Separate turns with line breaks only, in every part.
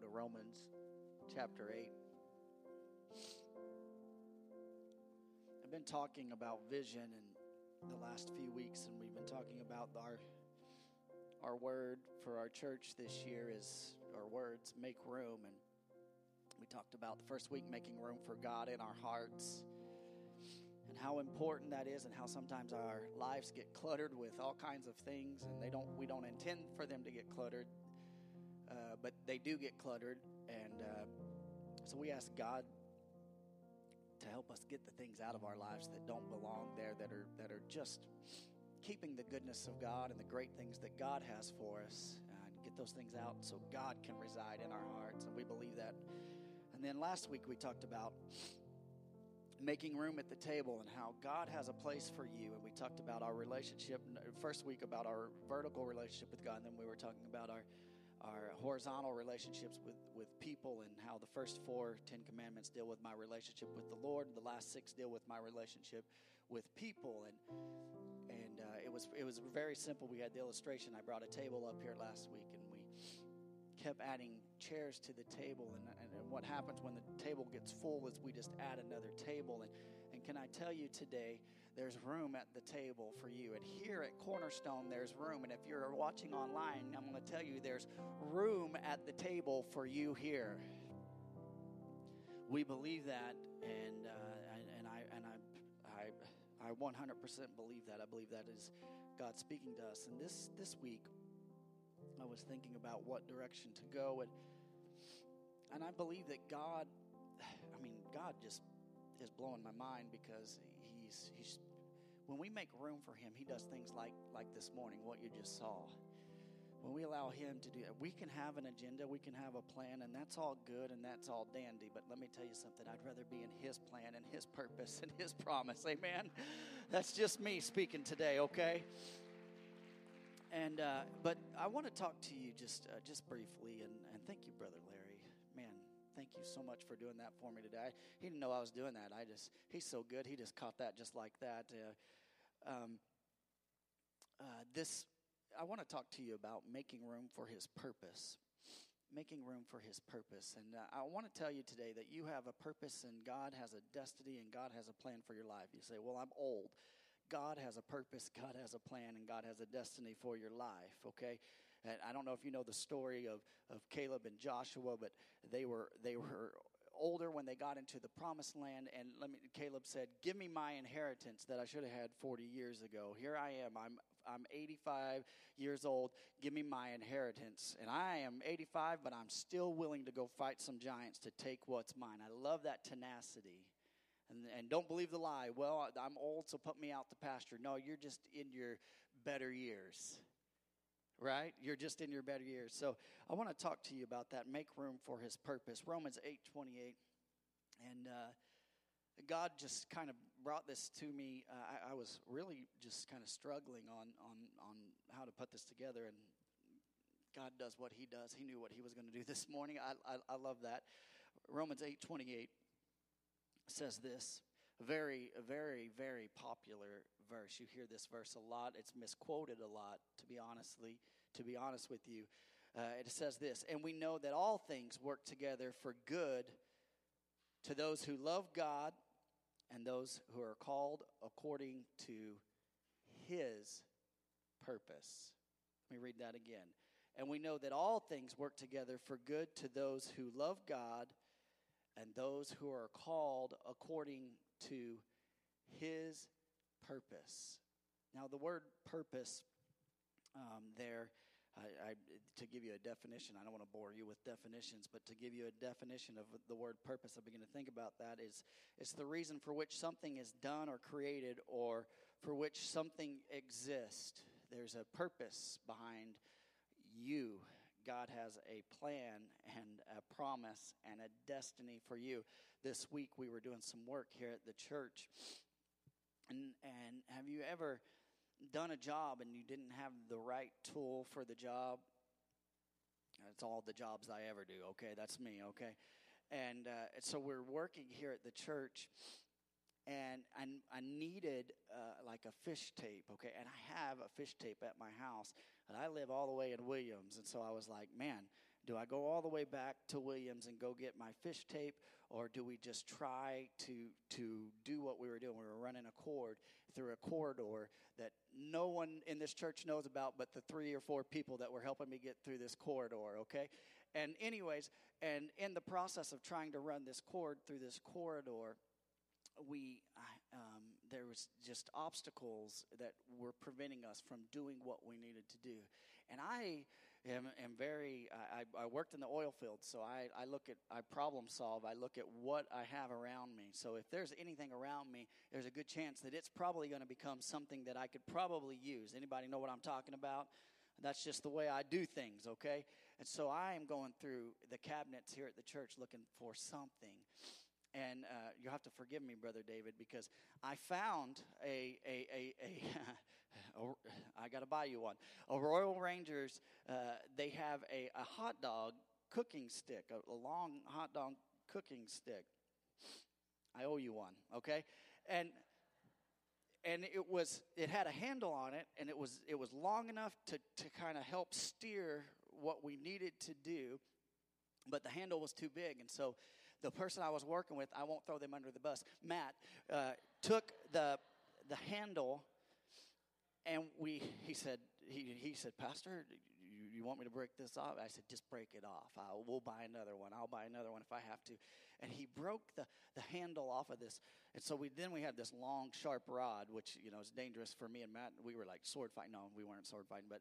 to Romans chapter 8. I've been talking about vision in the last few weeks, and we've been talking about our our word for our church this year is our words make room and we talked about the first week making room for God in our hearts and how important that is and how sometimes our lives get cluttered with all kinds of things and they don't we don't intend for them to get cluttered uh, but they do get cluttered and uh, so we ask God to help us get the things out of our lives that don't belong there that are that are just keeping the goodness of God and the great things that God has for us and get those things out so God can reside in our hearts and we believe that and then last week we talked about making room at the table and how God has a place for you. And we talked about our relationship first week about our vertical relationship with God, and then we were talking about our our horizontal relationships with, with people and how the first four Ten Commandments deal with my relationship with the Lord, the last six deal with my relationship with people. And and uh, it was it was very simple. We had the illustration. I brought a table up here last week, and we kept adding chairs to the table. And, and, and what happens when the table gets full is we just add another table. And, and can I tell you today, there's room at the table for you. And here at Cornerstone, there's room. And if you're watching online, I'm going to tell you there's room at the table for you here. We believe that, and uh, and, I and I I I 100% believe that. I believe that is God speaking to us. And this this week, I was thinking about what direction to go, and and I believe that God, I mean, God just is blowing my mind because he's he's when we make room for him, he does things like like this morning, what you just saw. When we allow him to do it, we can have an agenda, we can have a plan, and that's all good and that's all dandy. But let me tell you something, I'd rather be in his plan and his purpose and his promise. Amen. That's just me speaking today, okay? And uh, but I want to talk to you just uh, just briefly, and, and thank you, brother Larry. Thank you so much for doing that for me today. He didn't know I was doing that. I just he's so good. He just caught that just like that. Uh, um, uh, this I want to talk to you about making room for His purpose. Making room for His purpose, and uh, I want to tell you today that you have a purpose, and God has a destiny, and God has a plan for your life. You say, "Well, I'm old." God has a purpose, God has a plan, and God has a destiny for your life, okay? And I don't know if you know the story of, of Caleb and Joshua, but they were they were older when they got into the promised land and let me Caleb said, "Give me my inheritance that I should have had 40 years ago. Here I am. I'm I'm 85 years old. Give me my inheritance." And I am 85, but I'm still willing to go fight some giants to take what's mine. I love that tenacity. And, and don't believe the lie. Well, I'm old, so put me out to pasture. No, you're just in your better years. Right? You're just in your better years. So I want to talk to you about that. Make room for his purpose. Romans 8 28. And uh, God just kind of brought this to me. Uh, I, I was really just kind of struggling on, on, on how to put this together. And God does what he does. He knew what he was going to do this morning. I, I, I love that. Romans 8 28 says this very very very popular verse. You hear this verse a lot. It's misquoted a lot to be honestly to be honest with you. Uh, it says this and we know that all things work together for good to those who love god and those who are called according to his purpose. Let me read that again. And we know that all things work together for good to those who love god and those who are called according to his purpose. Now, the word purpose um, there, I, I, to give you a definition, I don't want to bore you with definitions, but to give you a definition of the word purpose, I begin to think about that is it's the reason for which something is done or created or for which something exists. There's a purpose behind you God has a plan and a promise and a destiny for you. This week we were doing some work here at the church. And, and have you ever done a job and you didn't have the right tool for the job? That's all the jobs I ever do, okay? That's me, okay? And uh, so we're working here at the church and I, I needed uh, like a fish tape, okay? And I have a fish tape at my house, and I live all the way in Williams. And so I was like, man, Do I go all the way back to Williams and go get my fish tape, or do we just try to to do what we were doing? We were running a cord through a corridor that no one in this church knows about, but the three or four people that were helping me get through this corridor. Okay, and anyways, and in the process of trying to run this cord through this corridor, we um, there was just obstacles that were preventing us from doing what we needed to do, and I am, am very I, I worked in the oil field so I, I look at i problem solve. I look at what i have around me. So if there's anything around me there's a good chance that it's probably going to become something that i could probably use. Anybody know what i'm talking about? That's just the way i do things okay? And so i am going through the cabinets here at the church looking for something. And uh, you have to forgive me, Brother David, because I found a a a, a I got to buy you one. A Royal Rangers, uh, they have a, a hot dog cooking stick, a, a long hot dog cooking stick. I owe you one, okay? And and it was it had a handle on it and it was it was long enough to to kind of help steer what we needed to do but the handle was too big and so the person i was working with i won't throw them under the bus matt uh, took the the handle and we, he said, he, he said, Pastor, you, you want me to break this off? I said, just break it off. I, we'll buy another one. I'll buy another one if I have to. And he broke the, the handle off of this. And so we then we had this long, sharp rod, which, you know, is dangerous for me and Matt. We were like sword fighting. No, we weren't sword fighting, but,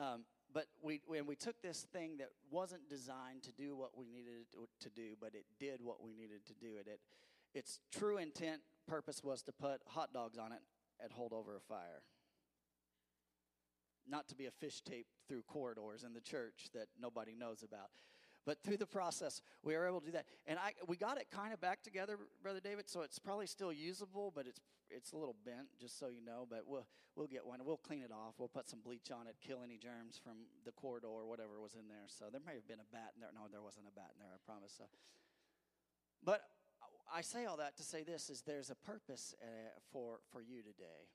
um, but we, when we took this thing that wasn't designed to do what we needed it to, to do, but it did what we needed to do. It, it, its true intent, purpose was to put hot dogs on it and hold over a fire not to be a fish tape through corridors in the church that nobody knows about. But through the process, we were able to do that, and I we got it kind of back together, brother David. So it's probably still usable, but it's it's a little bent, just so you know. But we'll we'll get one. We'll clean it off. We'll put some bleach on it, kill any germs from the corridor or whatever was in there. So there may have been a bat in there. No, there wasn't a bat in there. I promise. So, but I say all that to say this: is there's a purpose uh, for for you today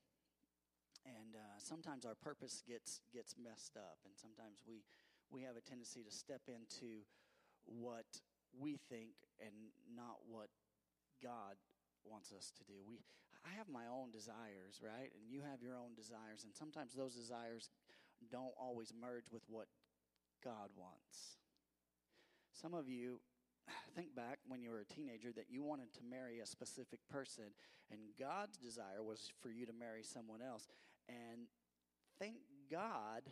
and uh, sometimes our purpose gets gets messed up, and sometimes we we have a tendency to step into what we think and not what God wants us to do. We I have my own desires, right? And you have your own desires, and sometimes those desires don't always merge with what God wants. Some of you think back when you were a teenager that you wanted to marry a specific person, and God's desire was for you to marry someone else. And thank God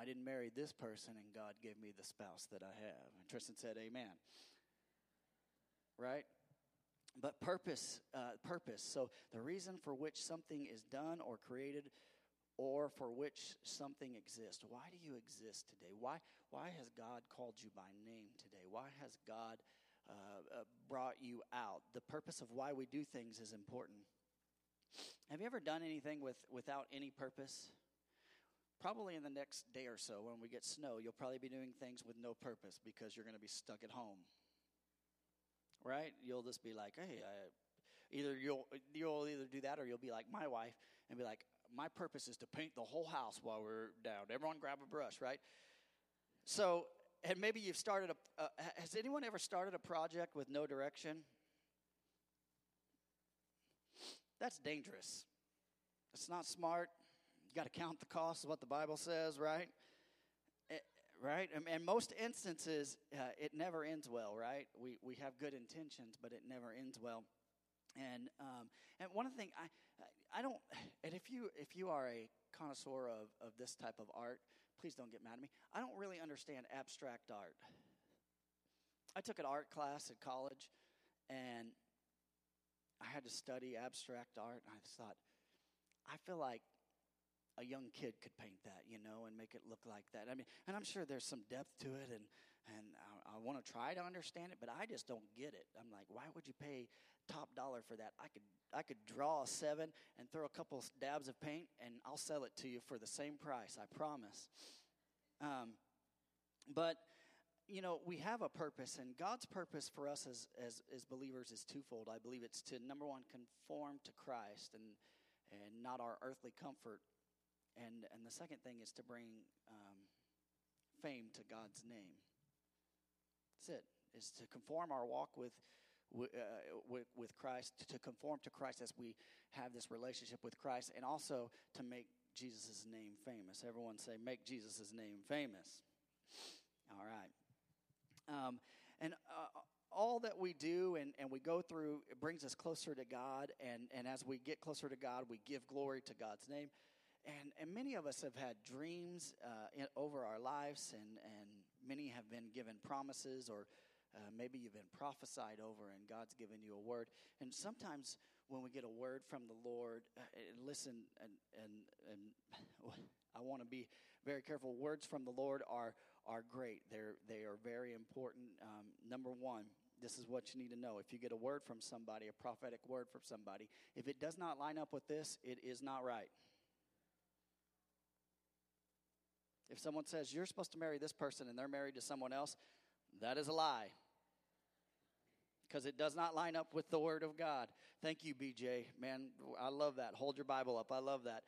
I didn't marry this person and God gave me the spouse that I have. And Tristan said, Amen. Right? But purpose, uh, purpose. So the reason for which something is done or created or for which something exists. Why do you exist today? Why, why has God called you by name today? Why has God uh, uh, brought you out? The purpose of why we do things is important. Have you ever done anything with, without any purpose? Probably in the next day or so, when we get snow, you'll probably be doing things with no purpose because you're going to be stuck at home. Right? You'll just be like, hey, I, either you'll you'll either do that or you'll be like my wife and be like, my purpose is to paint the whole house while we're down. Everyone grab a brush, right? So, and maybe you've started a. Uh, has anyone ever started a project with no direction? That's dangerous. It's not smart. You got to count the cost, is what the Bible says, right? It, eh, right? And, and, most instances, uh, it never ends well, right? We, we have good intentions, but it never ends well. And um, and one of the things I I don't and if you if you are a connoisseur of, of this type of art, please don't get mad at me. I don't really understand abstract art. I took an art class at college, and I had to study abstract art, I thought, I feel like a young kid could paint that, you know, and make it look like that. I mean, and I'm sure there's some depth to it, and and I, I want to try to understand it, but I just don't get it. I'm like, why would you pay top dollar for that? I could I could draw a seven and throw a couple dabs of paint, and I'll sell it to you for the same price. I promise. Um, but you know, we have a purpose, and God's purpose for us as, as, as believers is twofold. I believe it's to, number one, conform to Christ and, and not our earthly comfort. And, and the second thing is to bring um, fame to God's name. That's it. Is to conform our walk with uh, with, with Christ, to conform to Christ as we have this relationship with Christ, and also to make Jesus' name famous. Everyone say, make Jesus' name famous. All right. Um, and uh, all that we do and, and we go through it brings us closer to God. And, and as we get closer to God, we give glory to God's name. And, and many of us have had dreams uh, in, over our lives, and, and many have been given promises or uh, maybe you've been prophesied over and God's given you a word. And sometimes when we get a word from the Lord, uh, and listen, and, and, and I want to be very careful. Words from the Lord are, are great, They're, they are very important. Um, number one, this is what you need to know. If you get a word from somebody, a prophetic word from somebody, if it does not line up with this, it is not right. If someone says you're supposed to marry this person and they're married to someone else, that is a lie. Because it does not line up with the Word of God. Thank you, BJ. Man, I love that. Hold your Bible up. I love that.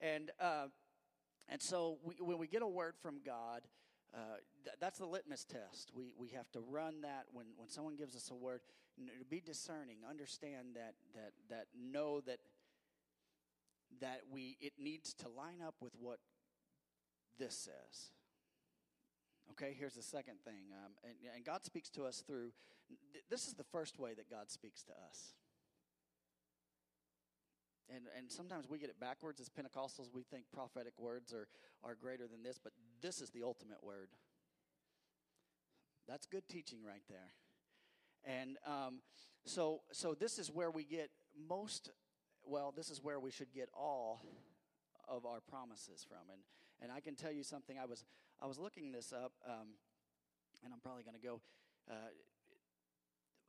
And, uh, and so we, when we get a word from God, uh, th- that's the litmus test. We, we have to run that when, when someone gives us a word, be discerning, understand that, that, that know that, that we, it needs to line up with what this says. Okay, here's the second thing. Um, and, and God speaks to us through, this is the first way that God speaks to us. And, and sometimes we get it backwards as Pentecostals. We think prophetic words are, are greater than this, but this is the ultimate word. That's good teaching right there. And um, so, so this is where we get most, well, this is where we should get all of our promises from. And, and I can tell you something. I was I was looking this up, um, and I'm probably going to go. Uh,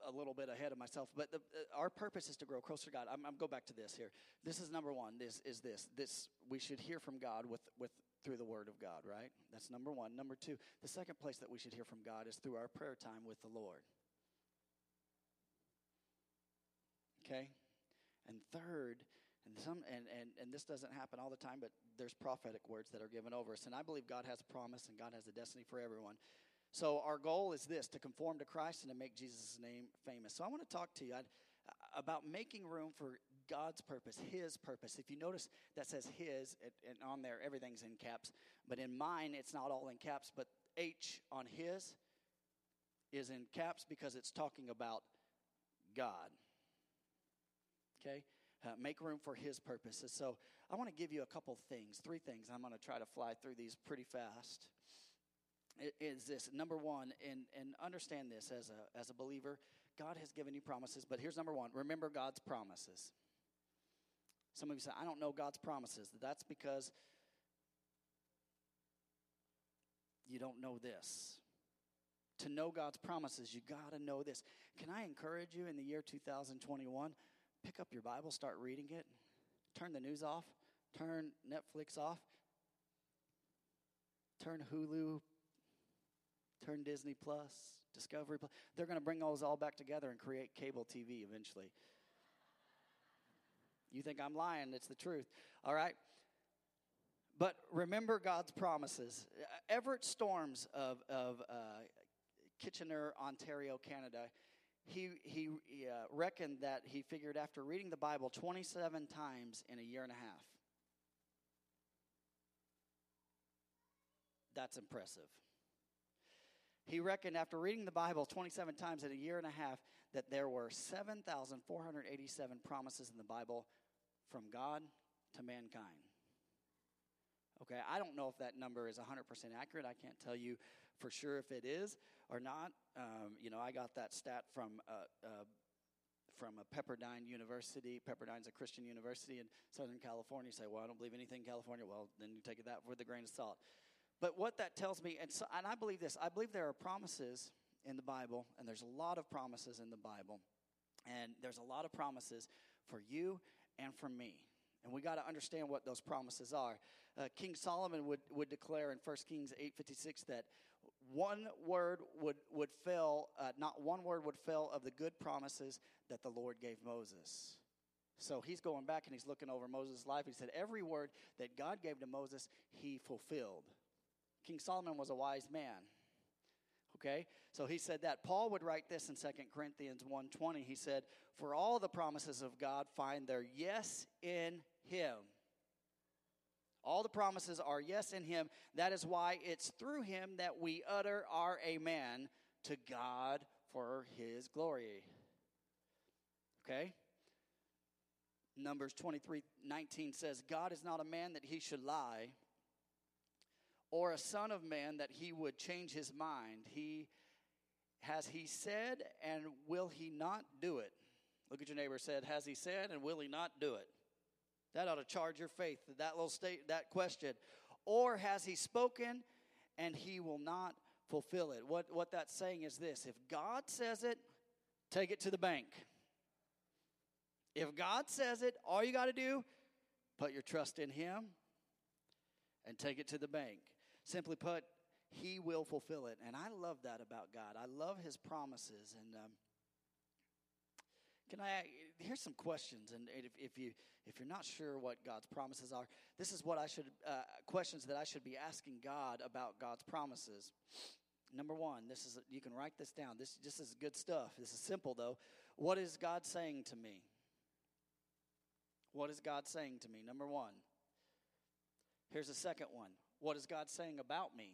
a little bit ahead of myself, but the, uh, our purpose is to grow closer to God. I'm, I'm go back to this here. This is number one. This is this. This we should hear from God with with through the Word of God. Right. That's number one. Number two. The second place that we should hear from God is through our prayer time with the Lord. Okay. And third, and some and, and, and this doesn't happen all the time, but there's prophetic words that are given over us. And I believe God has a promise and God has a destiny for everyone. So our goal is this to conform to Christ and to make Jesus' name famous. So I want to talk to you about making room for God's purpose, His purpose. If you notice that says His, and on there everything's in caps, but in mine it's not all in caps, but H on His is in caps because it's talking about God. Okay? uh, make room for His purposes. So I want to give you a couple things, three things. I'm going to try to fly through these pretty fast. Is this number one, and and understand this as a as a believer, God has given you promises. But here's number one: remember God's promises. Some of you say, "I don't know God's promises." That's because you don't know this. To know God's promises, you got to know this. Can I encourage you in the year 2021? pick up your Bible, start reading it, turn the news off, turn Netflix off, turn Hulu, turn Disney Plus, Discovery Plus. They're going to bring those all back together and create cable TV eventually. You think I'm lying, it's the truth. All right? But remember God's promises. Everett Storms of, of uh, Kitchener, Ontario, Canada, he, he, uh, reckoned that he figured after reading the Bible 27 times in a year and a half. That's impressive. He reckoned after reading the Bible 27 times in a year and a half that there were 7,487 promises in the Bible from God to mankind. Okay, I don't know if that number is 100% accurate. I can't tell you for sure if it is or not. Um, you know, I got that stat from uh, uh, from a Pepperdine University. Pepperdine's a Christian university in Southern California. You say, well, I don't believe anything in California. Well, then you take that with a grain of salt. But what that tells me, and, so, and I believe this, I believe there are promises in the Bible, and there's a lot of promises in the Bible, and there's a lot of promises for you and for me. And we got to understand what those promises are. Uh, King Solomon would, would declare in 1 Kings 8.56 that one word would, would fail, uh, not one word would fail of the good promises that the Lord gave Moses. So he's going back and he's looking over Moses' life. He said, Every word that God gave to Moses, he fulfilled. King Solomon was a wise man. Okay? So he said that. Paul would write this in 2 Corinthians 1:20. He said, "For all the promises of God find their yes in him." All the promises are yes in him. That is why it's through him that we utter our amen to God for his glory. Okay? Numbers 23 19 says, God is not a man that he should lie, or a son of man that he would change his mind. He has he said, and will he not do it? Look at your neighbor said, Has he said, and will he not do it? That ought to charge your faith, that little state, that question. Or has he spoken and he will not fulfill it? What, what that's saying is this if God says it, take it to the bank. If God says it, all you got to do, put your trust in Him and take it to the bank. Simply put, He will fulfill it. And I love that about God. I love His promises. And um, can I? Here's some questions. And if, if you if you're not sure what God's promises are, this is what I should uh, questions that I should be asking God about God's promises. Number one, this is you can write this down. This this is good stuff. This is simple though. What is God saying to me? What is God saying to me? Number one. Here's the second one. What is God saying about me?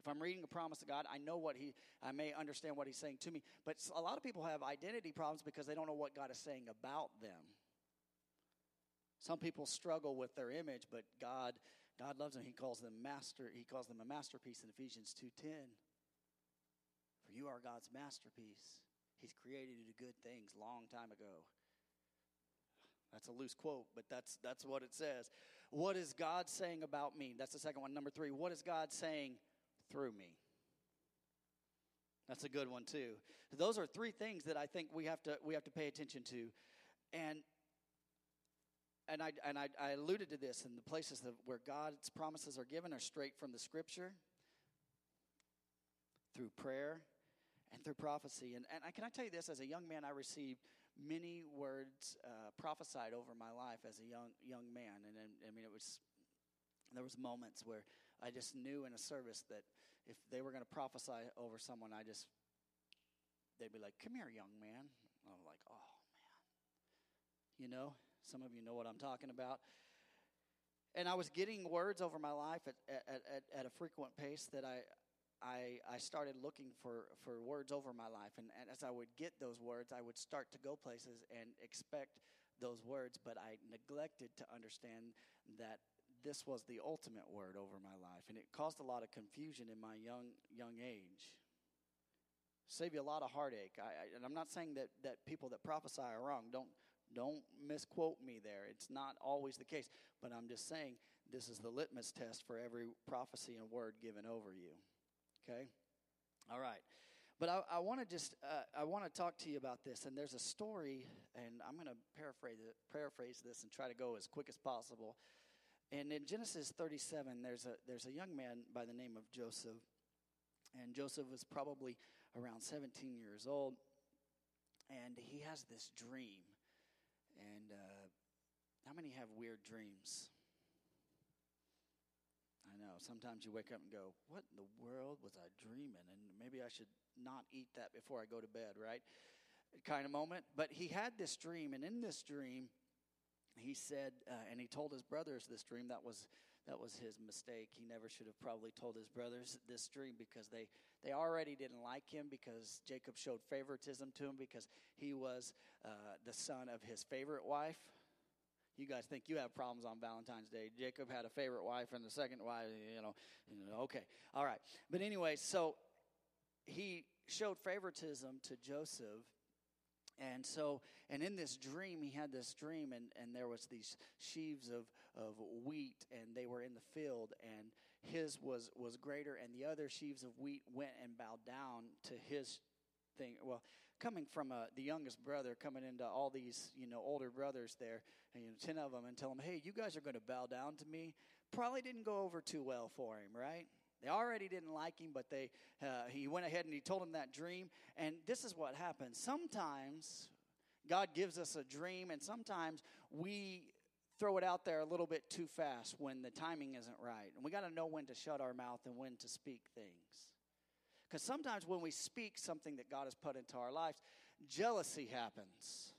If I'm reading a promise of God, I know what He, I may understand what He's saying to me. But a lot of people have identity problems because they don't know what God is saying about them. Some people struggle with their image, but God, God loves them. He calls them master. He calls them a masterpiece in Ephesians two ten. For you are God's masterpiece. He's created you to good things long time ago. That's a loose quote, but that's that's what it says. What is God saying about me? That's the second one. Number three, what is God saying through me? That's a good one too. Those are three things that I think we have to we have to pay attention to, and and I and I, I alluded to this in the places that, where God's promises are given are straight from the Scripture, through prayer, and through prophecy. And and I, can I tell you this? As a young man, I received many words uh, prophesied over my life as a young young man, and, and I mean it was there was moments where I just knew in a service that if they were going to prophesy over someone, I just they'd be like, "Come here, young man." I'm like, "Oh man," you know. Some of you know what I'm talking about. And I was getting words over my life at, at, at, at a frequent pace that I, I, I started looking for, for words over my life. And, and as I would get those words, I would start to go places and expect those words, but I neglected to understand that this was the ultimate word over my life. And it caused a lot of confusion in my young, young age. Save you a lot of heartache. I, I, and I'm not saying that, that people that prophesy are wrong. Don't, don't misquote me there. It's not always the case. But I'm just saying this is the litmus test for every prophecy and word given over you. Okay? All right. But I, I want to just uh, I want to talk to you about this, and there's a story, and I'm going to paraphrase it, paraphrase this and try to go as quick as possible. And in Genesis 37, there's a there's a young man by the name of Joseph, and Joseph was probably around 17 years old, and he has this dream. And uh, how many have weird dreams? I know. Sometimes you wake up and go, What in the world was I dreaming? And maybe I should not eat that before I go to bed, right? Kind of moment. But he had this dream, and in this dream, he said, uh, and he told his brothers this dream. That was that was his mistake. He never should have probably told his brothers this dream because they they already didn't like him because Jacob showed favoritism to him because he was uh, the son of his favorite wife. You guys think you have problems on Valentine's Day. Jacob had a favorite wife, and the second wife, you know, okay, all right. But anyway, so he showed favoritism to Joseph. And so, and in this dream, he had this dream, and, and there was these sheaves of, of wheat, and they were in the field, and his was, was greater, and the other sheaves of wheat went and bowed down to his thing. Well, coming from uh, the youngest brother, coming into all these, you know, older brothers there, and, you know, 10 of them, and tell them, hey, you guys are going to bow down to me, probably didn't go over too well for him, right? They already didn't like him, but they, uh, he went ahead and he told them that dream. And this is what happens. Sometimes God gives us a dream, and sometimes we throw it out there a little bit too fast when the timing isn't right. And we got to know when to shut our mouth and when to speak things. Because sometimes when we speak something that God has put into our lives, jealousy happens.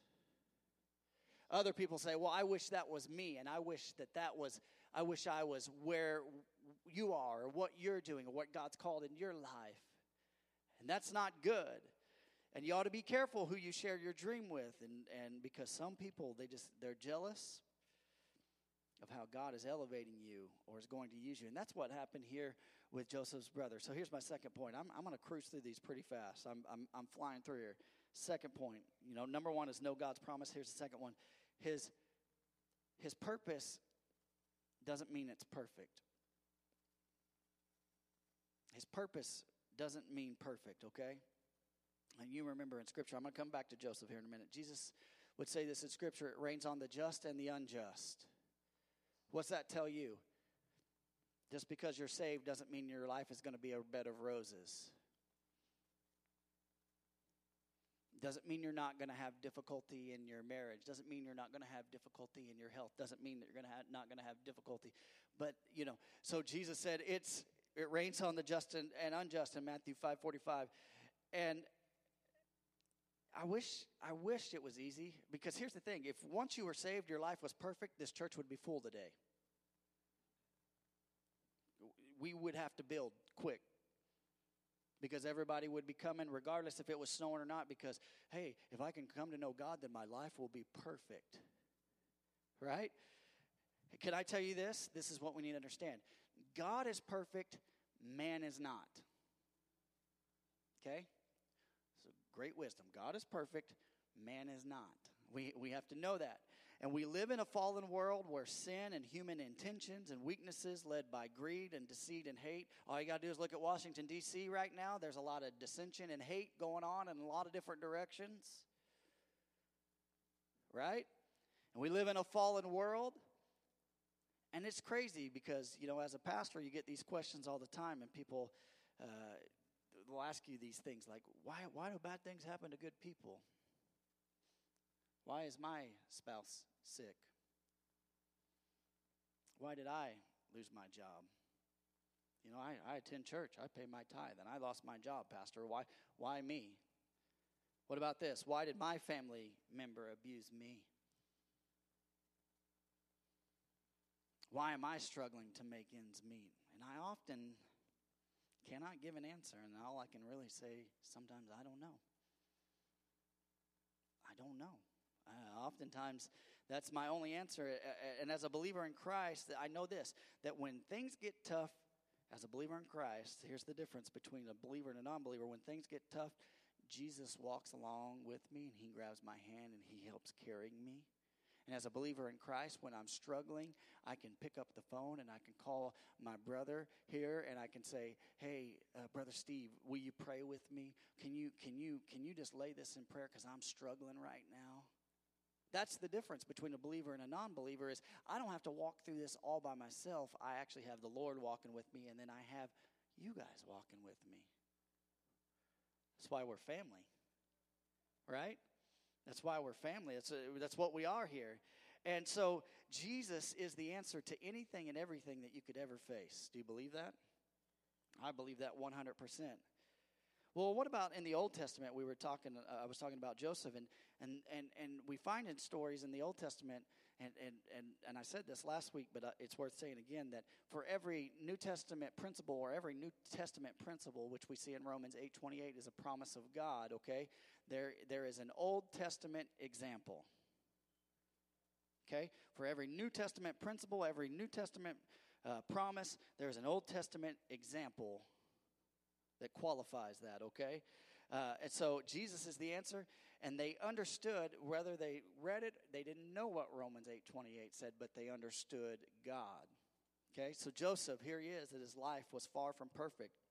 Other people say, Well, I wish that was me, and I wish that that was, I wish I was where you are, or what you're doing, or what God's called in your life. And that's not good. And you ought to be careful who you share your dream with. And, and because some people, they just, they're jealous of how God is elevating you or is going to use you. And that's what happened here with Joseph's brother. So here's my second point. I'm, I'm going to cruise through these pretty fast. I'm, I'm, I'm flying through here. Second point, you know, number one is know God's promise. Here's the second one. His, his purpose doesn't mean it's perfect. His purpose doesn't mean perfect, okay? And you remember in Scripture, I'm going to come back to Joseph here in a minute. Jesus would say this in Scripture it rains on the just and the unjust. What's that tell you? Just because you're saved doesn't mean your life is going to be a bed of roses. Doesn't mean you're not going to have difficulty in your marriage. Doesn't mean you're not going to have difficulty in your health. Doesn't mean that you're going to have, not going to have difficulty. But you know, so Jesus said it's it rains on the just and, and unjust in Matthew five forty five, and I wish I wish it was easy because here's the thing: if once you were saved, your life was perfect, this church would be full today. We would have to build quick because everybody would be coming regardless if it was snowing or not because hey if i can come to know god then my life will be perfect right? Can i tell you this? This is what we need to understand. God is perfect man is not okay? So great wisdom. God is perfect man is not. We, we have to know that and we live in a fallen world where sin and human intentions and weaknesses led by greed and deceit and hate. All you got to do is look at Washington, D.C. right now. There's a lot of dissension and hate going on in a lot of different directions. Right? And we live in a fallen world. And it's crazy because, you know, as a pastor, you get these questions all the time, and people uh, will ask you these things like, why, why do bad things happen to good people? Why is my spouse sick? Why did I lose my job? You know, I, I attend church, I pay my tithe, and I lost my job, Pastor. Why, why me? What about this? Why did my family member abuse me? Why am I struggling to make ends meet? And I often cannot give an answer, and all I can really say sometimes I don't know. I don't know. Uh, oftentimes, that's my only answer. And as a believer in Christ, I know this that when things get tough, as a believer in Christ, here's the difference between a believer and a non believer. When things get tough, Jesus walks along with me and he grabs my hand and he helps carrying me. And as a believer in Christ, when I'm struggling, I can pick up the phone and I can call my brother here and I can say, "Hey, uh, brother Steve, will you pray with me? Can you can you can you just lay this in prayer cuz I'm struggling right now?" That's the difference between a believer and a non-believer is I don't have to walk through this all by myself. I actually have the Lord walking with me and then I have you guys walking with me. That's why we're family. Right? That's why we're family. That's, a, uh, that's what we are here. And so Jesus is the answer to anything and everything that you could ever face. Do you believe that? I believe that 100%. Well, what about in the Old Testament? We were talking. Uh, I was talking about Joseph, and and and and we find in stories in the Old Testament, and and and and I said this last week, but uh, it's worth saying again that for every New Testament principle or every New Testament principle, which we see in Romans eight twenty eight, is a promise of God. Okay, there there is an Old Testament example. Okay, for every New Testament principle, every New Testament uh, promise, there is an Old Testament example that qualifies that, okay? Uh, and so Jesus is the answer, and they understood whether they read it, they didn't know what Romans 8:28 said, but they understood God. Okay, so Joseph, here he is, that his life was far from perfect.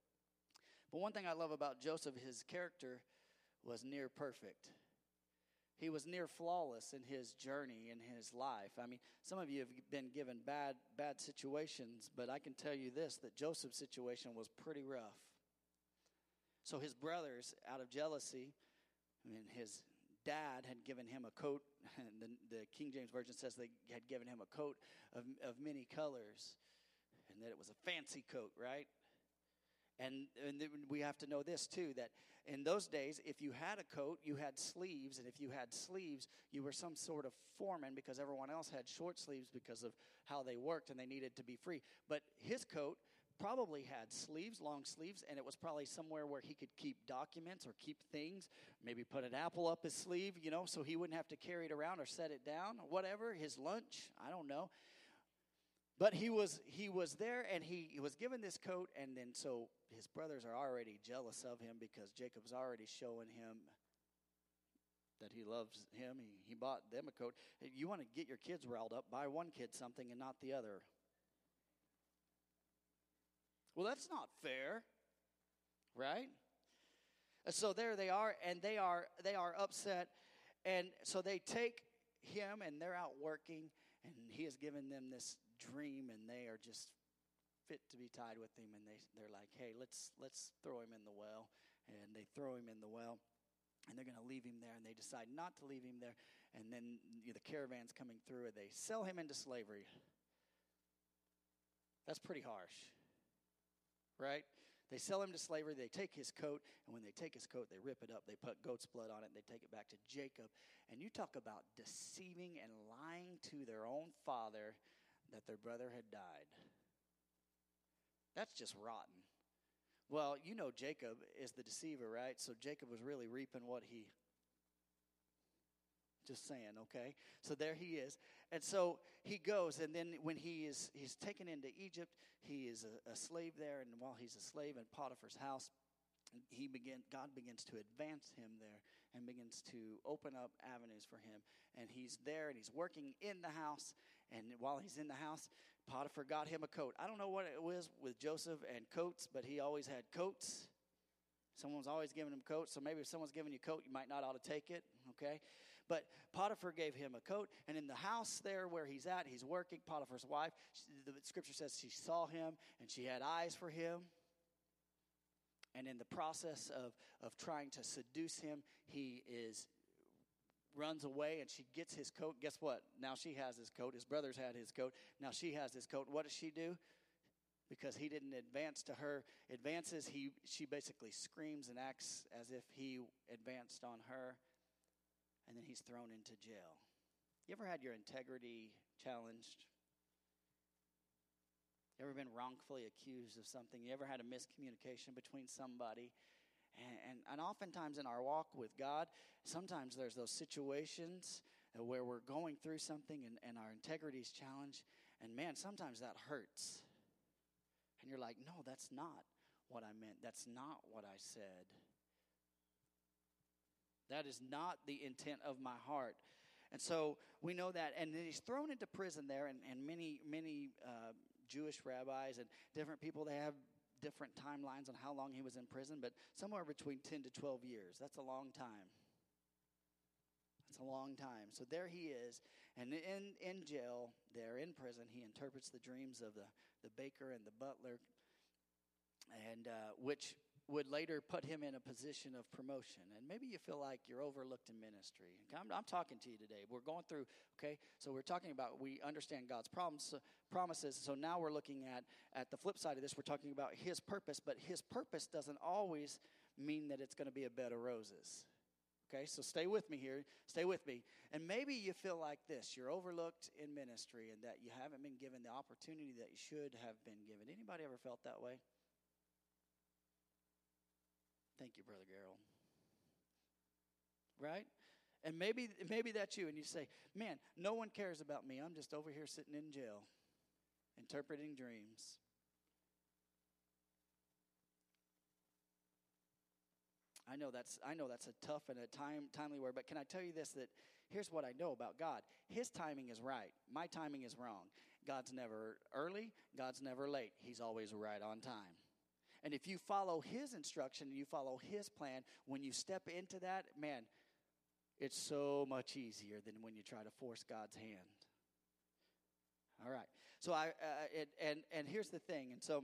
But one thing I love about Joseph, his character was near perfect. He was near flawless in his journey in his life. I mean, some of you have been given bad bad situations, but I can tell you this that Joseph's situation was pretty rough. So his brothers, out of jealousy, and his dad had given him a coat. And the, the King James Version says they had given him a coat of, of many colors, and that it was a fancy coat, right? And, and we have to know this too that in those days, if you had a coat, you had sleeves. And if you had sleeves, you were some sort of foreman because everyone else had short sleeves because of how they worked and they needed to be free. But his coat probably had sleeves, long sleeves, and it was probably somewhere where he could keep documents or keep things, maybe put an apple up his sleeve, you know, so he wouldn't have to carry it around or set it down or whatever, his lunch, I don't know. But he was he was there and he, he was given this coat and then so his brothers are already jealous of him because Jacob's already showing him that he loves him. He, he bought them a coat. You want to get your kids riled up, buy one kid something and not the other. Well, that's not fair, right? So there they are, and they are they are upset, and so they take him, and they're out working, and he has given them this dream, and they are just fit to be tied with him, and they they're like, hey, let's let's throw him in the well, and they throw him in the well, and they're going to leave him there, and they decide not to leave him there, and then you know, the caravan's coming through, and they sell him into slavery. That's pretty harsh right? They sell him to slavery. They take his coat, and when they take his coat, they rip it up. They put goat's blood on it, and they take it back to Jacob. And you talk about deceiving and lying to their own father that their brother had died. That's just rotten. Well, you know Jacob is the deceiver, right? So Jacob was really reaping what he just saying, okay? So there he is. And so he goes, and then when he is he's taken into Egypt, he is a, a slave there, and while he's a slave in Potiphar's house, he begin God begins to advance him there and begins to open up avenues for him. And he's there and he's working in the house. And while he's in the house, Potiphar got him a coat. I don't know what it was with Joseph and coats, but he always had coats. Someone's always giving him coats, so maybe if someone's giving you a coat, you might not ought to take it, okay? But Potiphar gave him a coat, and in the house there where he's at, he's working. Potiphar's wife, the scripture says she saw him and she had eyes for him. And in the process of, of trying to seduce him, he is runs away and she gets his coat. Guess what? Now she has his coat. His brothers had his coat. Now she has his coat. What does she do? Because he didn't advance to her advances, he she basically screams and acts as if he advanced on her and then he's thrown into jail. You ever had your integrity challenged? You ever been wrongfully accused of something? You ever had a miscommunication between somebody? And, and, and oftentimes in our walk with God, sometimes there's those situations where we're going through something and, and our integrity is challenged. And man, sometimes that hurts. And you're like, no, that's not what I meant. That's not what I said. That is not the intent of my heart. And so we know that. And then he's thrown into prison there, and, and many, many uh, Jewish rabbis and different people, they have different timelines on how long he was in prison, but somewhere between 10 to 12 years. That's a long time. That's a long time. So there he is, and in, in jail, there in prison, he interprets the dreams of the, the baker and the butler, and uh, which would later put him in a position of promotion. And maybe you feel like you're overlooked in ministry. I'm, I'm, talking to you today. We're going through, okay? So we're talking about, we understand God's problems, promises. So now we're looking at, at the flip side of this. We're talking about his purpose, but his purpose doesn't always mean that it's going to be a bed of roses. Okay, so stay with me here. Stay with me. And maybe you feel like this you're overlooked in ministry and that you haven't been given the opportunity that you should have been given. Anybody ever felt that way? Thank you, Brother Gerald. Right? And maybe maybe that's you, and you say, Man, no one cares about me. I'm just over here sitting in jail, interpreting dreams. I know that's I know that's a tough and a time timely word, but can I tell you this that here's what I know about God. His timing is right. My timing is wrong. God's never early, God's never late. He's always right on time. And if you follow His instruction and you follow His plan, when you step into that, man, it's so much easier than when you try to force God's hand. All right. So I uh, it, and and here's the thing. And so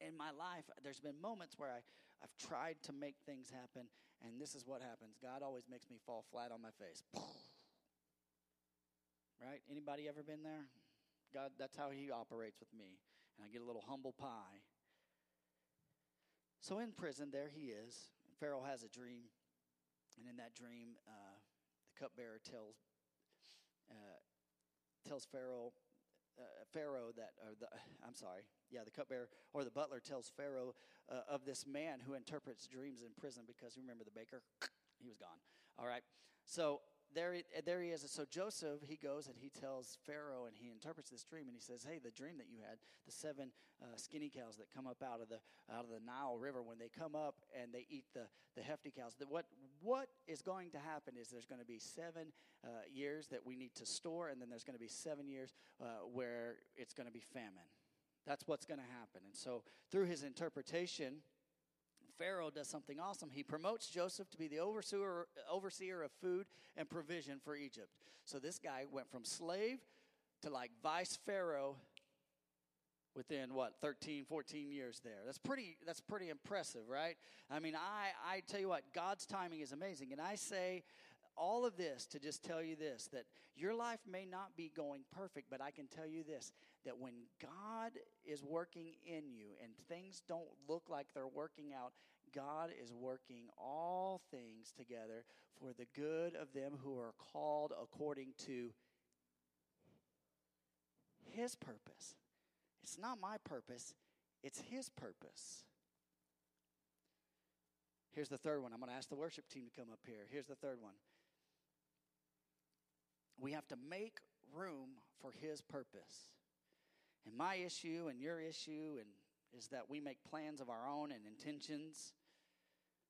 in my life, there's been moments where I I've tried to make things happen, and this is what happens. God always makes me fall flat on my face. Right? Anybody ever been there? God, that's how He operates with me. And I get a little humble pie. So in prison, there he is. Pharaoh has a dream. And in that dream, uh, the cupbearer tells uh, tells Pharaoh uh, Pharaoh that, or the, I'm sorry, yeah, the cupbearer or the butler tells Pharaoh uh, of this man who interprets dreams in prison because you remember the baker? he was gone. All right. So there, there he is. So Joseph, he goes and he tells Pharaoh, and he interprets this dream, and he says, "Hey, the dream that you had, the seven uh, skinny cows that come up out of the out of the Nile River, when they come up and they eat the the hefty cows, that what what is going to happen is there's going to be seven uh, years that we need to store, and then there's going to be seven years uh, where it's going to be famine. That's what's going to happen. And so through his interpretation." Pharaoh does something awesome. He promotes Joseph to be the overseer, overseer of food and provision for Egypt. So this guy went from slave to like vice Pharaoh within what 13 14 years there that's pretty that's pretty impressive right i mean i i tell you what god's timing is amazing and i say all of this to just tell you this that your life may not be going perfect, but I can tell you this that when God is working in you and things don't look like they're working out, God is working all things together for the good of them who are called according to His purpose. It's not my purpose, it's His purpose. Here's the third one. I'm going to ask the worship team to come up here. Here's the third one. We have to make room for His purpose. And my issue and your issue and is that we make plans of our own and intentions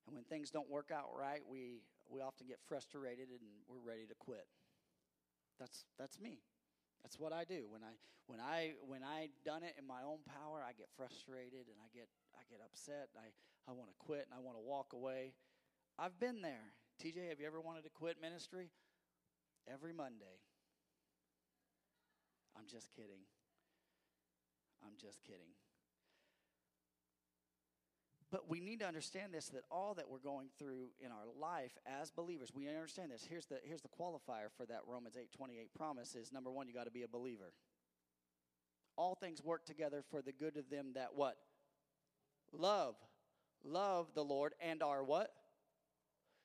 and when things don't work out right, we, we often get frustrated and we're ready to quit. That's, that's me. That's what I do. When I when I when I done it in my own power, I get frustrated and I get I get upset. I, I want to quit and I want to walk away. I've been there. TJ, have you ever wanted to quit ministry? Every Monday. I'm just kidding. I'm just kidding. But we need to understand this that all that we're going through in our life as believers, we understand this. Here's the, here's the qualifier for that Romans 8 28 promise is number one, you got to be a believer. All things work together for the good of them that what? Love. Love the Lord and are what?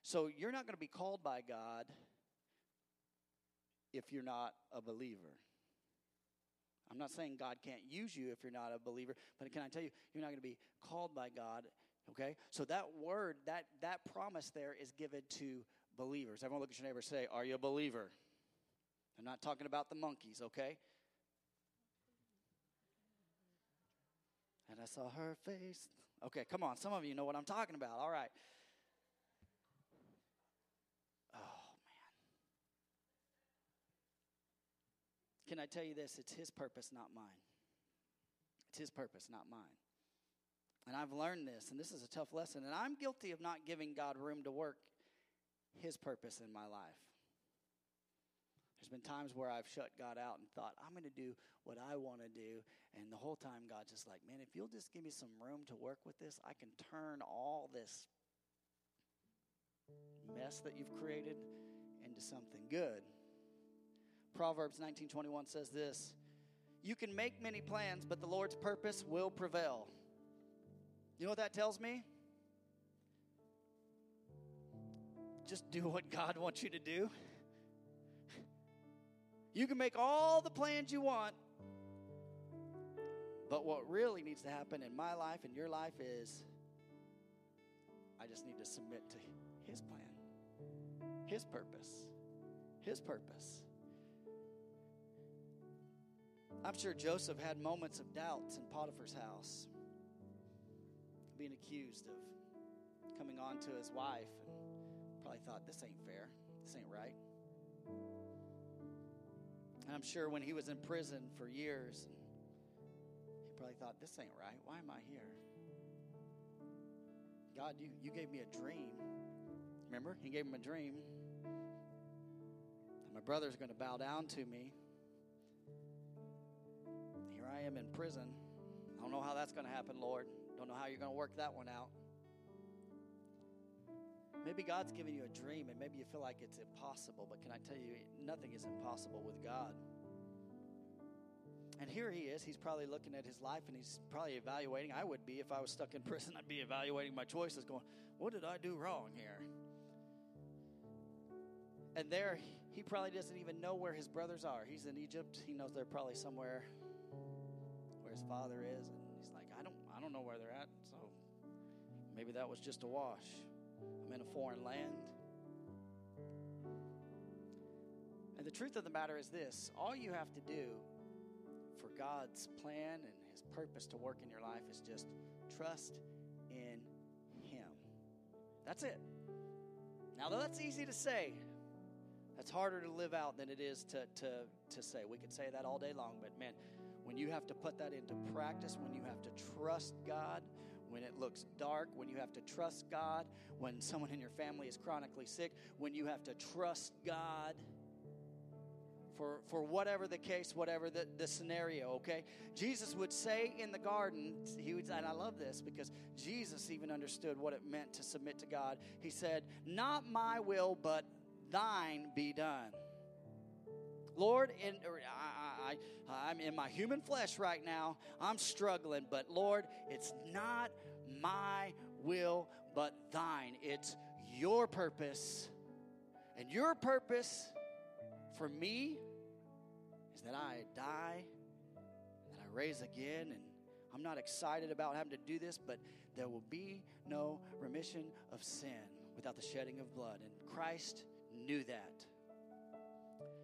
So you're not going to be called by God if you're not a believer. I'm not saying God can't use you if you're not a believer, but can I tell you, you're not going to be called by God. Okay? So that word, that that promise there is given to believers. Everyone look at your neighbor say, Are you a believer? I'm not talking about the monkeys, okay? And I saw her face. Okay, come on. Some of you know what I'm talking about. All right. Can I tell you this? It's His purpose, not mine. It's His purpose, not mine. And I've learned this, and this is a tough lesson. And I'm guilty of not giving God room to work His purpose in my life. There's been times where I've shut God out and thought, I'm going to do what I want to do. And the whole time, God's just like, man, if you'll just give me some room to work with this, I can turn all this mess that you've created into something good. Proverbs 19:21 says this, "You can make many plans, but the Lord's purpose will prevail." You know what that tells me? Just do what God wants you to do. You can make all the plans you want, but what really needs to happen in my life and your life is I just need to submit to His plan, His purpose, His purpose. I'm sure Joseph had moments of doubts in Potiphar's house, being accused of coming on to his wife, and probably thought, this ain't fair, this ain't right. And I'm sure when he was in prison for years, he probably thought, this ain't right. Why am I here? God, you, you gave me a dream. Remember? He gave him a dream. And my brother's going to bow down to me. I am in prison. I don't know how that's going to happen, Lord. Don't know how you're going to work that one out. Maybe God's giving you a dream and maybe you feel like it's impossible, but can I tell you, nothing is impossible with God. And here he is. He's probably looking at his life and he's probably evaluating. I would be if I was stuck in prison. I'd be evaluating my choices, going, What did I do wrong here? And there, he probably doesn't even know where his brothers are. He's in Egypt. He knows they're probably somewhere where his father is. And he's like, I don't, I don't know where they're at. So maybe that was just a wash. I'm in a foreign land. And the truth of the matter is this all you have to do for God's plan and His purpose to work in your life is just trust in Him. That's it. Now, though that's easy to say, that's harder to live out than it is to, to, to say. We could say that all day long, but man, when you have to put that into practice, when you have to trust God, when it looks dark, when you have to trust God, when someone in your family is chronically sick, when you have to trust God for, for whatever the case, whatever the, the scenario, okay? Jesus would say in the garden, he would, and I love this because Jesus even understood what it meant to submit to God. He said, Not my will, but thine be done. Lord, in, er, I, I, I'm in my human flesh right now. I'm struggling, but Lord, it's not my will, but thine. It's your purpose. And your purpose for me is that I die, and that I raise again, and I'm not excited about having to do this, but there will be no remission of sin without the shedding of blood. And Christ knew that.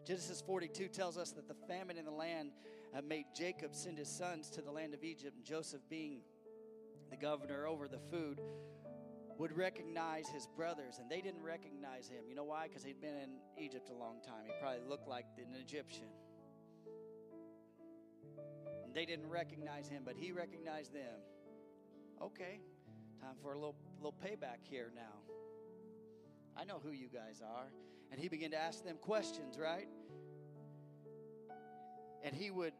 Genesis 42 tells us that the famine in the land uh, made Jacob send his sons to the land of Egypt, and Joseph, being the governor over the food, would recognize his brothers, and they didn't recognize him. You know why? Because he'd been in Egypt a long time. He probably looked like an Egyptian. And they didn't recognize him, but he recognized them. Okay, time for a little, little payback here now. I know who you guys are. And he began to ask them questions, right? And he would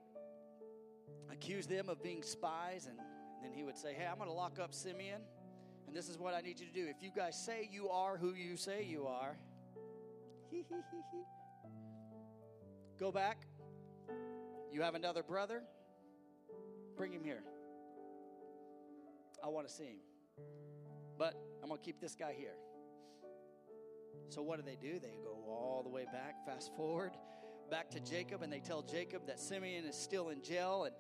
accuse them of being spies, and then he would say, Hey, I'm going to lock up Simeon, and this is what I need you to do. If you guys say you are who you say you are, go back. You have another brother, bring him here. I want to see him. But I'm going to keep this guy here. So what do they do? They go all the way back, fast forward, back to Jacob, and they tell Jacob that Simeon is still in jail and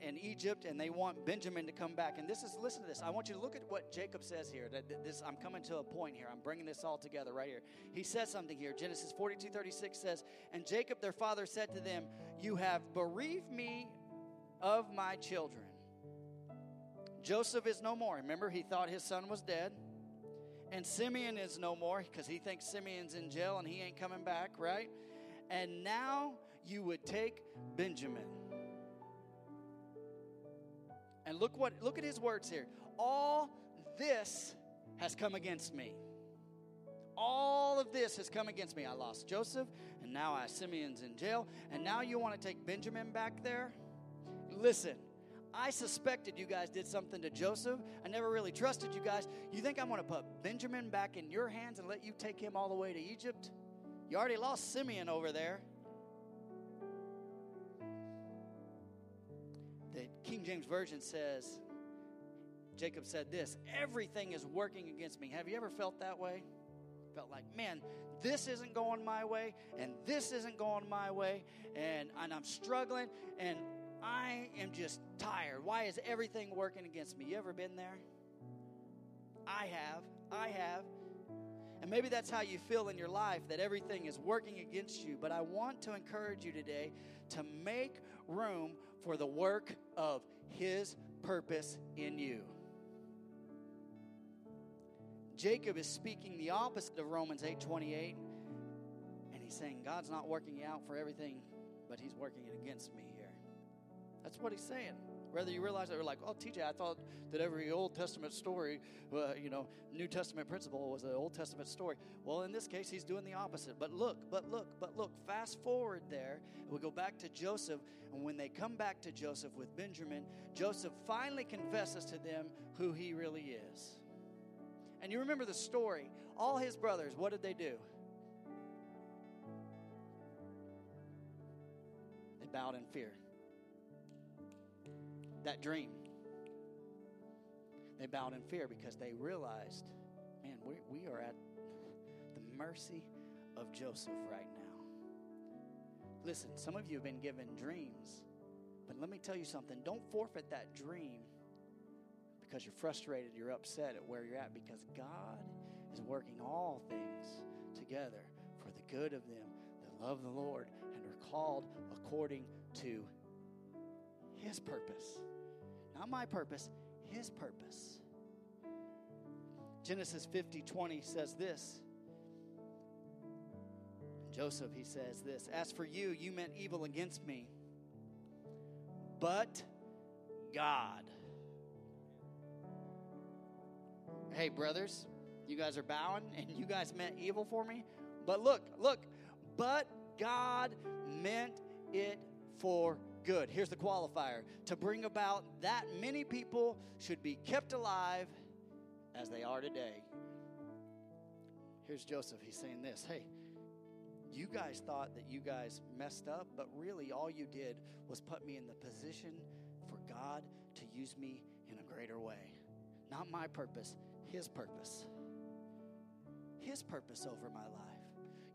in Egypt, and they want Benjamin to come back. And this is listen to this. I want you to look at what Jacob says here. That this I'm coming to a point here. I'm bringing this all together right here. He says something here. Genesis 42, 36 says, And Jacob their father said to them, You have bereaved me of my children. Joseph is no more. Remember, he thought his son was dead. And Simeon is no more because he thinks Simeon's in jail and he ain't coming back, right? And now you would take Benjamin. And look what look at his words here. All this has come against me. All of this has come against me. I lost Joseph, and now I Simeon's in jail, and now you want to take Benjamin back there? Listen, I suspected you guys did something to Joseph. I never really trusted you guys. You think I'm going to put Benjamin back in your hands and let you take him all the way to Egypt? You already lost Simeon over there. The King James Version says, Jacob said this everything is working against me. Have you ever felt that way? Felt like, man, this isn't going my way, and this isn't going my way, and, and I'm struggling, and I am just tired. Why is everything working against me? You ever been there? I have. I have. And maybe that's how you feel in your life that everything is working against you. But I want to encourage you today to make room for the work of His purpose in you. Jacob is speaking the opposite of Romans 8:28 and he's saying God's not working out for everything but he's working it against me that's what he's saying. Whether you realize that, we're like, oh, TJ, I thought that every Old Testament story, uh, you know, New Testament principle was an Old Testament story. Well, in this case, he's doing the opposite. But look, but look, but look, fast forward there. We go back to Joseph, and when they come back to Joseph with Benjamin, Joseph finally confesses to them who he really is. And you remember the story. All his brothers, what did they do? They bowed in fear. That dream. They bowed in fear because they realized, man, we, we are at the mercy of Joseph right now. Listen, some of you have been given dreams, but let me tell you something. Don't forfeit that dream because you're frustrated, you're upset at where you're at, because God is working all things together for the good of them that love the Lord and are called according to His purpose. Not my purpose, His purpose. Genesis 50 20 says this Joseph, he says this As for you, you meant evil against me, but God. Hey, brothers, you guys are bowing and you guys meant evil for me. But look, look, but God meant it for good. Here's the qualifier to bring about that many people should be kept alive as they are today. Here's Joseph. He's saying this Hey, you guys thought that you guys messed up, but really all you did was put me in the position for God to use me in a greater way. Not my purpose, His purpose. His purpose over my life.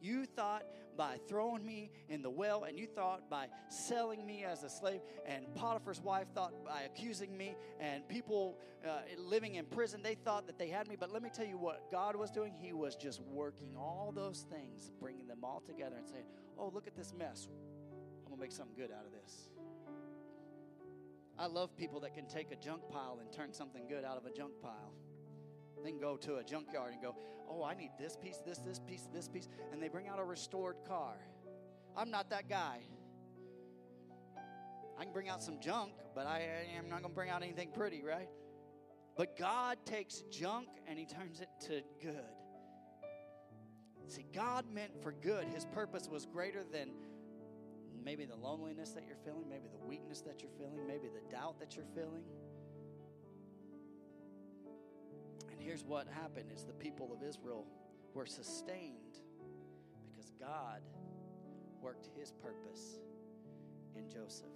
You thought by throwing me in the well, and you thought by selling me as a slave, and Potiphar's wife thought by accusing me, and people uh, living in prison, they thought that they had me. But let me tell you what God was doing. He was just working all those things, bringing them all together, and saying, Oh, look at this mess. I'm going to make something good out of this. I love people that can take a junk pile and turn something good out of a junk pile. They can go to a junkyard and go, Oh, I need this piece, this, this piece, this piece. And they bring out a restored car. I'm not that guy. I can bring out some junk, but I am not going to bring out anything pretty, right? But God takes junk and He turns it to good. See, God meant for good. His purpose was greater than maybe the loneliness that you're feeling, maybe the weakness that you're feeling, maybe the doubt that you're feeling. Here's what happened is the people of Israel were sustained because God worked his purpose in Joseph.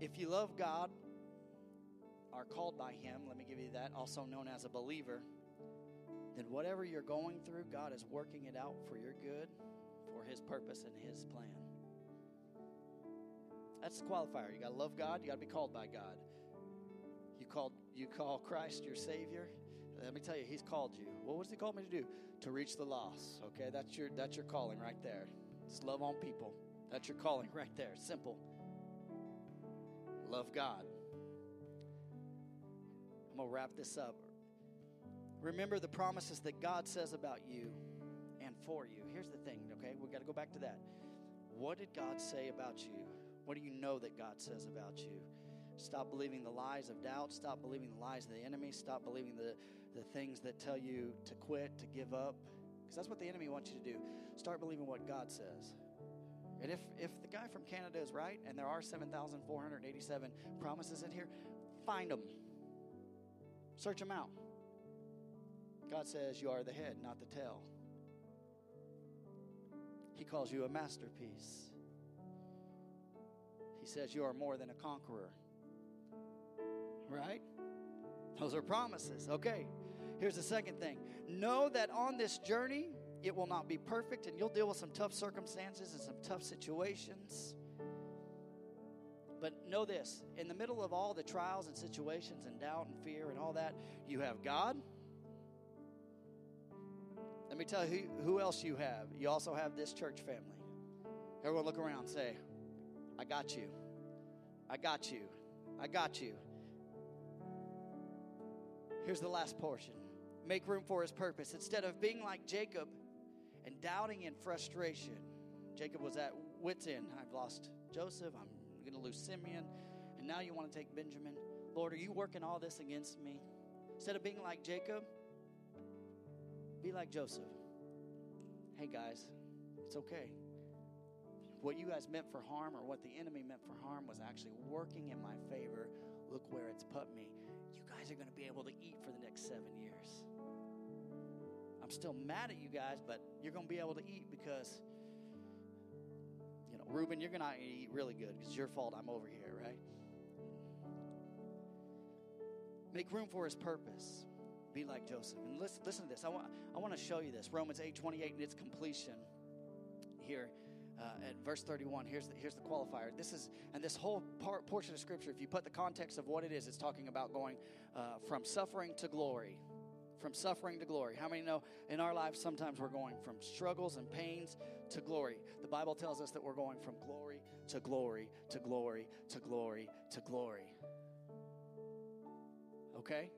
If you love God, are called by him, let me give you that, also known as a believer, then whatever you're going through, God is working it out for your good, for his purpose and his plan. That's the qualifier. You got to love God, you got to be called by God called you call Christ your Savior, let me tell you, He's called you. What was He called me to do? To reach the lost. Okay, that's your that's your calling right there. It's love on people. That's your calling right there. Simple. Love God. I'm gonna wrap this up. Remember the promises that God says about you and for you. Here's the thing, okay? We got to go back to that. What did God say about you? What do you know that God says about you? Stop believing the lies of doubt. Stop believing the lies of the enemy. Stop believing the, the things that tell you to quit, to give up. Because that's what the enemy wants you to do. Start believing what God says. And if, if the guy from Canada is right, and there are 7,487 promises in here, find them. Search them out. God says you are the head, not the tail. He calls you a masterpiece. He says you are more than a conqueror right? Those are promises. Okay, here's the second thing know that on this journey, it will not be perfect, and you'll deal with some tough circumstances and some tough situations. But know this in the middle of all the trials and situations and doubt and fear and all that, you have God. Let me tell you who, who else you have. You also have this church family. Everyone look around say, I got you. I got you. I got you. Here's the last portion make room for his purpose. Instead of being like Jacob and doubting in frustration, Jacob was at wits' end. I've lost Joseph, I'm going to lose Simeon, and now you want to take Benjamin. Lord, are you working all this against me? Instead of being like Jacob, be like Joseph. Hey, guys, it's okay. What you guys meant for harm or what the enemy meant for harm was actually working in my favor. Look where it's put me. Are going to be able to eat for the next seven years. I'm still mad at you guys, but you're going to be able to eat because, you know, Reuben, you're going to eat really good because it's your fault I'm over here, right? Make room for his purpose. Be like Joseph. And listen, listen to this. I want, I want to show you this. Romans 8 28 and its completion here uh, at verse 31. Here's the, here's the qualifier. This is, and this whole part, portion of scripture, if you put the context of what it is, it's talking about going uh, from suffering to glory. From suffering to glory. How many know in our lives sometimes we're going from struggles and pains to glory? The Bible tells us that we're going from glory to glory to glory to glory to glory. Okay?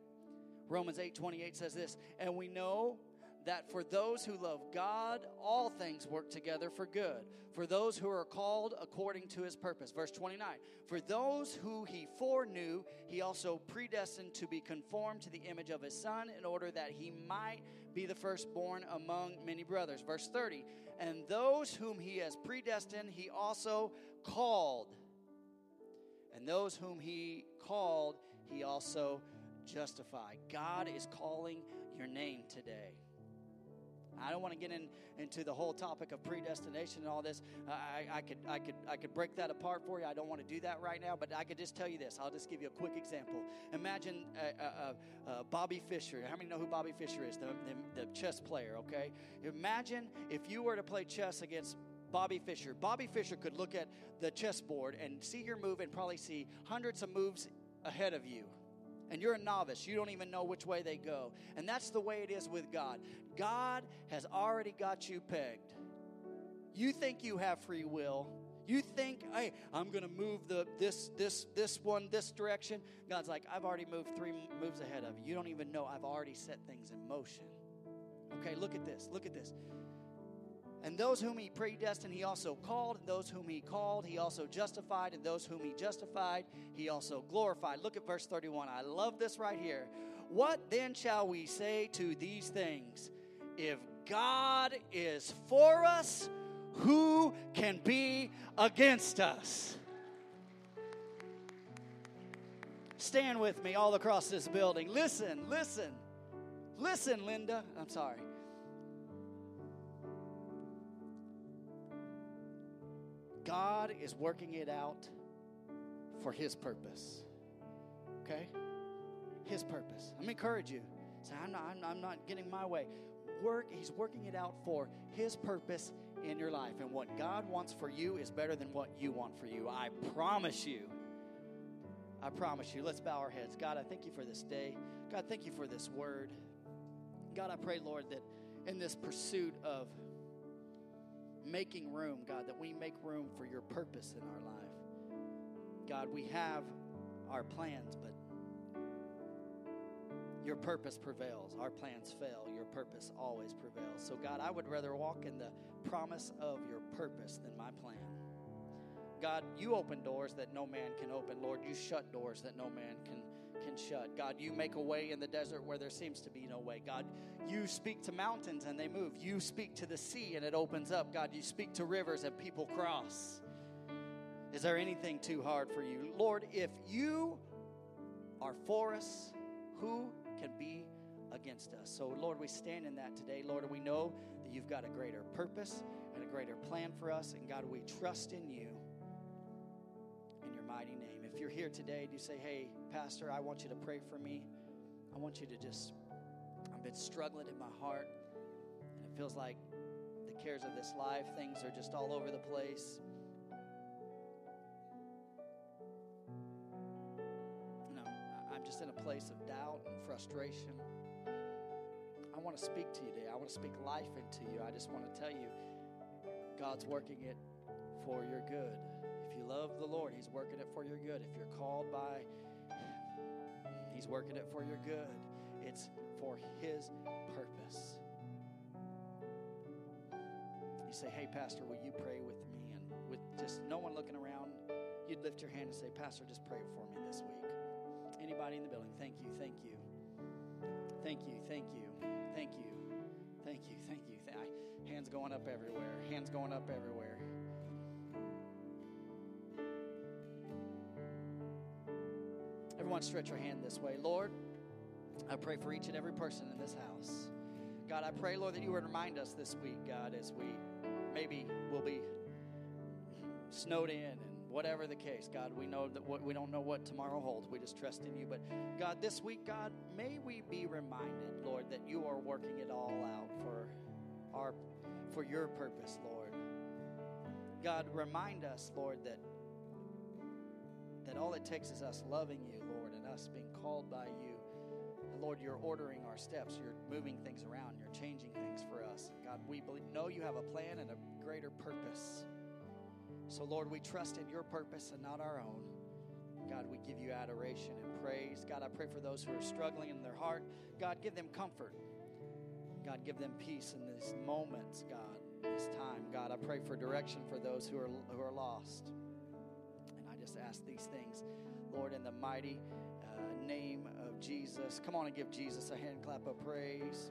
Romans 8 28 says this, and we know that for those who love God, all things work together for good. For those who are called according to his purpose. Verse 29 For those who he foreknew, he also predestined to be conformed to the image of his son, in order that he might be the firstborn among many brothers. Verse 30 And those whom he has predestined, he also called. And those whom he called, he also justified. God is calling your name today. I don't want to get in, into the whole topic of predestination and all this. I, I, could, I, could, I could break that apart for you. I don't want to do that right now, but I could just tell you this. I'll just give you a quick example. Imagine uh, uh, uh, Bobby Fischer. How many know who Bobby Fischer is? The, the, the chess player, okay? Imagine if you were to play chess against Bobby Fischer. Bobby Fischer could look at the chessboard and see your move and probably see hundreds of moves ahead of you and you're a novice. You don't even know which way they go. And that's the way it is with God. God has already got you pegged. You think you have free will. You think, hey, I'm going to move the this this this one this direction. God's like, I've already moved three moves ahead of you. You don't even know I've already set things in motion. Okay, look at this. Look at this. And those whom he predestined, he also called. And those whom he called, he also justified. And those whom he justified, he also glorified. Look at verse 31. I love this right here. What then shall we say to these things? If God is for us, who can be against us? Stand with me all across this building. Listen, listen, listen, Linda. I'm sorry. God is working it out for His purpose. Okay? His purpose. Me encourage you. Say, I'm not, I'm, I'm not getting my way. Work, He's working it out for His purpose in your life. And what God wants for you is better than what you want for you. I promise you. I promise you. Let's bow our heads. God, I thank you for this day. God, thank you for this word. God, I pray, Lord, that in this pursuit of making room, God, that we make room for your purpose in our life. God, we have our plans, but your purpose prevails. Our plans fail. Your purpose always prevails. So, God, I would rather walk in the promise of your purpose than my plan. God, you open doors that no man can open. Lord, you shut doors that no man can can shut. God, you make a way in the desert where there seems to be no way. God, you speak to mountains and they move. You speak to the sea and it opens up. God, you speak to rivers and people cross. Is there anything too hard for you? Lord, if you are for us, who can be against us? So, Lord, we stand in that today. Lord, we know that you've got a greater purpose and a greater plan for us. And God, we trust in you in your mighty name if you're here today and you say, hey, Pastor, I want you to pray for me, I want you to just, I've been struggling in my heart, and it feels like the cares of this life, things are just all over the place. You know, I'm just in a place of doubt and frustration. I want to speak to you today. I want to speak life into you. I just want to tell you, God's working it for your good love the Lord, He's working it for your good. If you're called by He's working it for your good. It's for His purpose. You say, Hey, Pastor, will you pray with me? And with just no one looking around, you'd lift your hand and say, Pastor, just pray for me this week. Anybody in the building, thank you, thank you. Thank you, thank you, thank you, thank you, thank you. Hands going up everywhere, hands going up everywhere. Everyone, stretch your hand this way. Lord, I pray for each and every person in this house. God, I pray, Lord, that you would remind us this week, God, as we maybe will be snowed in and whatever the case, God, we know that what, we don't know what tomorrow holds. We just trust in you. But God, this week, God, may we be reminded, Lord, that you are working it all out for our for your purpose, Lord. God, remind us, Lord, that that all it takes is us loving you, Lord, and us being called by you. And Lord, you're ordering our steps. You're moving things around. You're changing things for us. God, we believe, know you have a plan and a greater purpose. So, Lord, we trust in your purpose and not our own. God, we give you adoration and praise. God, I pray for those who are struggling in their heart. God, give them comfort. God, give them peace in these moments, God, this time. God, I pray for direction for those who are, who are lost. Ask these things, Lord, in the mighty uh, name of Jesus. Come on and give Jesus a hand clap of praise.